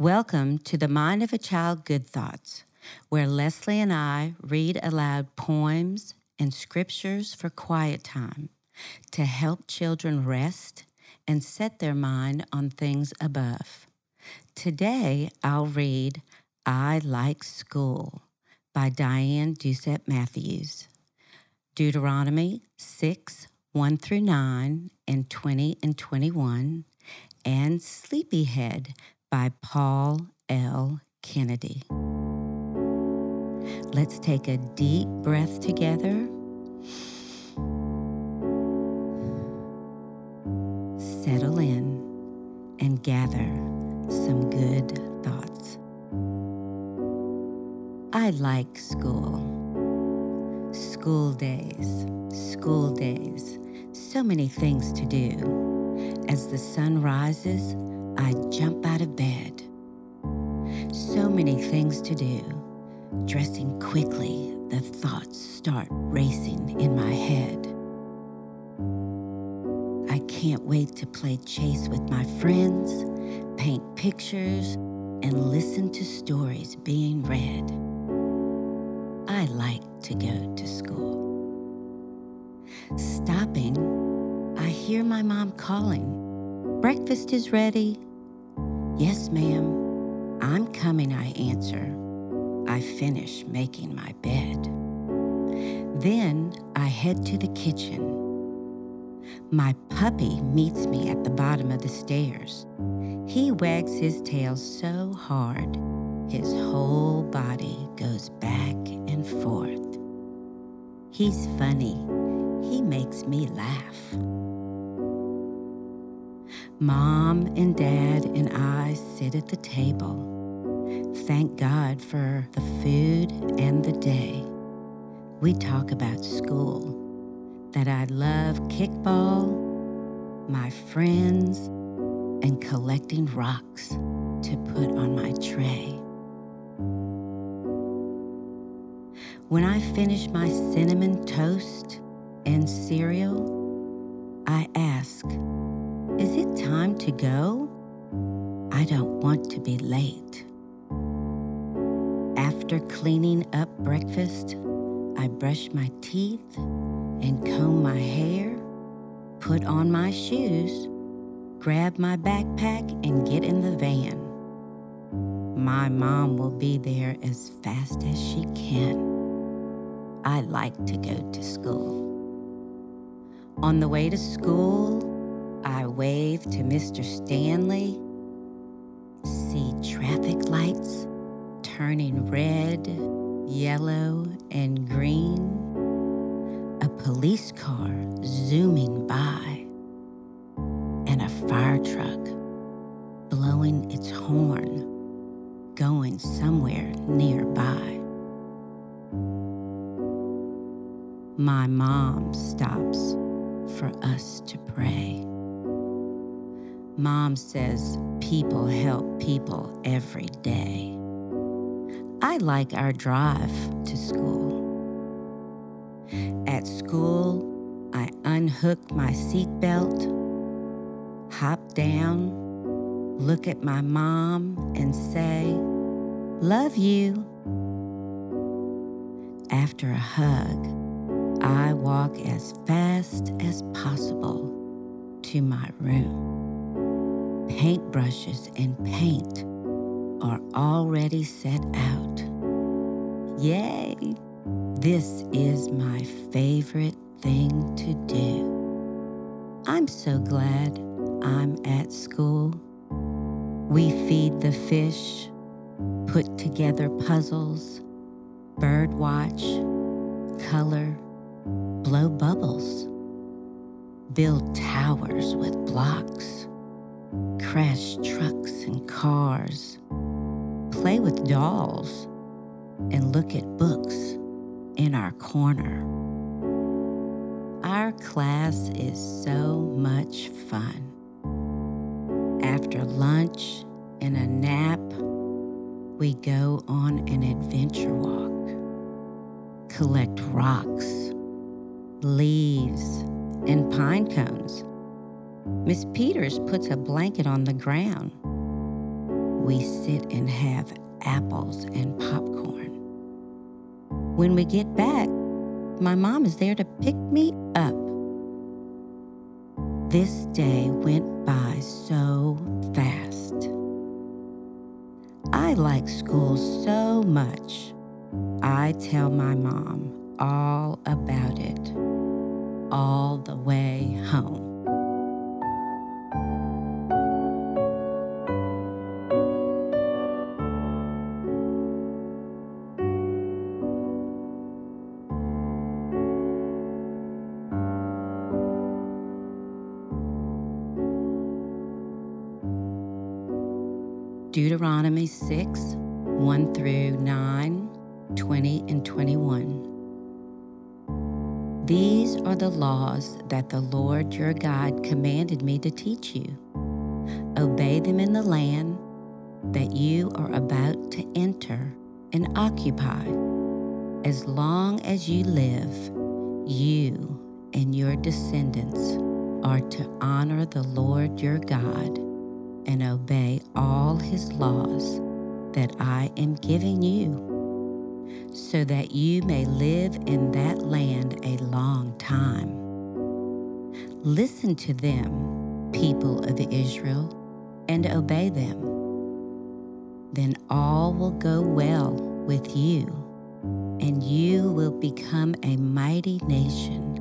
Welcome to the Mind of a Child Good Thoughts, where Leslie and I read aloud poems and scriptures for quiet time to help children rest and set their mind on things above. Today, I'll read I Like School by Diane Doucet Matthews, Deuteronomy 6 1 through 9 and 20 and 21, and Sleepyhead by Paul L. Kennedy. Let's take a deep breath together. Settle in and gather some good thoughts. I like school. School days, school days, so many things to do. As the sun rises, I jump out of bed. So many things to do. Dressing quickly, the thoughts start racing in my head. I can't wait to play chase with my friends, paint pictures, and listen to stories being read. I like to go to school. Stopping, I hear my mom calling. Breakfast is ready. Yes, ma'am. I'm coming, I answer. I finish making my bed. Then I head to the kitchen. My puppy meets me at the bottom of the stairs. He wags his tail so hard, his whole body goes back and forth. He's funny. He makes me laugh. Mom and Dad and I sit at the table. Thank God for the food and the day. We talk about school, that I love kickball, my friends, and collecting rocks to put on my tray. When I finish my cinnamon toast and cereal, I ask, is it time to go? I don't want to be late. After cleaning up breakfast, I brush my teeth and comb my hair, put on my shoes, grab my backpack, and get in the van. My mom will be there as fast as she can. I like to go to school. On the way to school, I wave to Mr. Stanley, see traffic lights turning red, yellow, and green, a police car zooming by, and a fire truck blowing its horn, going somewhere nearby. My mom stops for us to pray. Mom says people help people every day. I like our drive to school. At school, I unhook my seatbelt, hop down, look at my mom, and say, Love you. After a hug, I walk as fast as possible to my room paintbrushes and paint are already set out. Yay! This is my favorite thing to do. I'm so glad I'm at school. We feed the fish, put together puzzles, bird watch, color, blow bubbles, build towers with blocks crash trucks and cars, play with dolls, and look at books in our corner. Our class is so much fun. After lunch and a nap, we go on an adventure walk, collect rocks, leaves, and pine cones Miss Peters puts a blanket on the ground. we sit and have apples and popcorn. When we get back, my mom is there to pick me up. This day went by so fast. I like school so much. I tell my mom all about it all the way home. Deuteronomy 6 1 through 9, 20, and 21. These are the laws that the Lord your God commanded me to teach you. Obey them in the land that you are about to enter and occupy. As long as you live, you and your descendants are to honor the Lord your God and obey all his laws that I am giving you, so that you may live in that land a long time. Listen to them, people of Israel, and obey them. Then all will go well with you, and you will become a mighty nation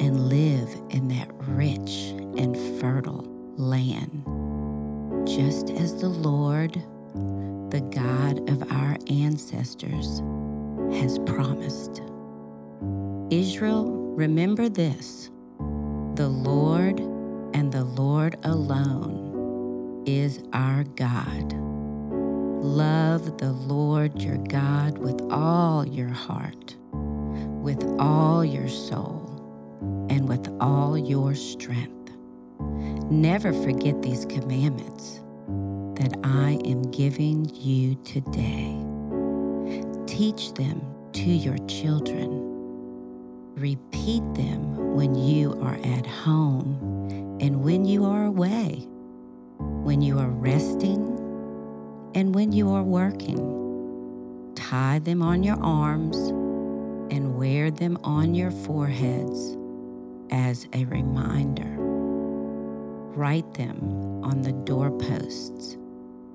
and live in that rich and fertile land just as the Lord, the God of our ancestors, has promised. Israel, remember this the Lord and the Lord alone is our God. Love the Lord your God with all your heart, with all your soul, and with all your strength. Never forget these commandments that I am giving you today. Teach them to your children. Repeat them when you are at home and when you are away, when you are resting and when you are working. Tie them on your arms and wear them on your foreheads as a reminder write them on the doorposts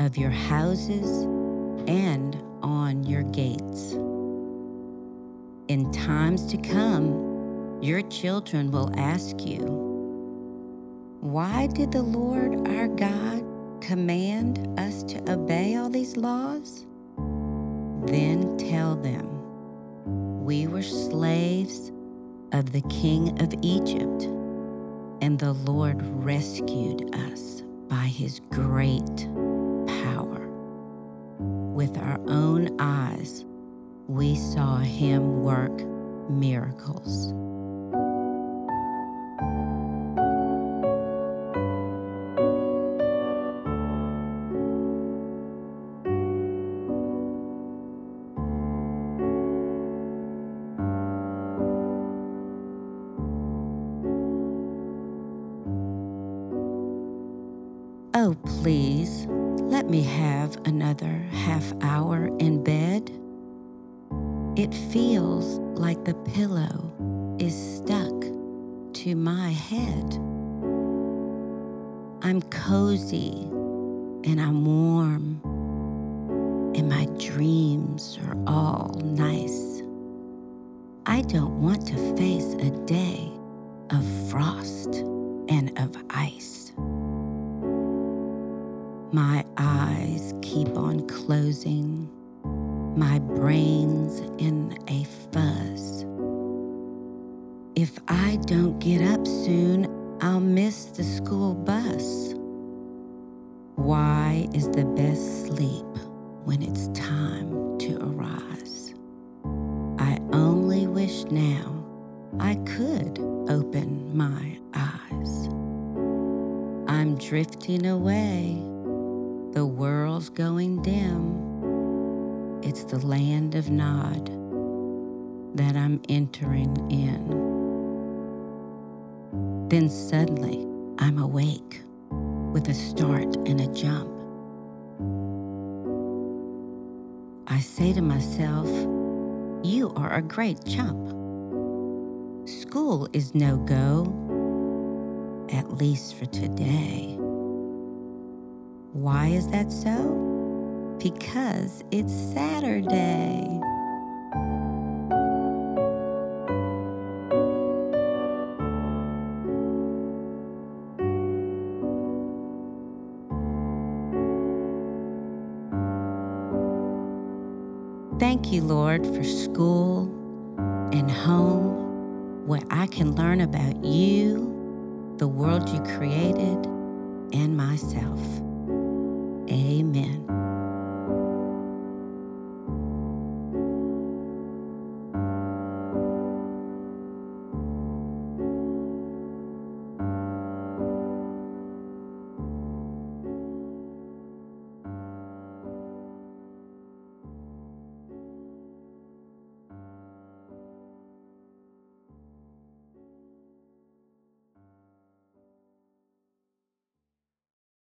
of your houses and on your gates. In times to come, your children will ask you, Why did the Lord our God command us to obey all these laws? Then tell them, We were slaves of the king of Egypt and the Lord rescued us by his great power. With our own eyes, we saw him work miracles. Please, let me have another half hour in bed. It feels like the pillow is stuck to my head. I'm cozy and I'm warm, and my dreams are all nice. I don't want to face a day brain's in a fuzz. If I don't get up soon, I'll miss the school bus. Why is the best sleep when it's time to arise? I only wish now I could open my eyes. I'm drifting away the world's going dim. It's the land of Nod that I'm entering in. Then suddenly I'm awake with a start and a jump. I say to myself, You are a great chump. School is no go, at least for today. Why is that so? Because it's Saturday. Thank you, Lord, for school and home where I can learn about you, the world you created, and myself. Amen.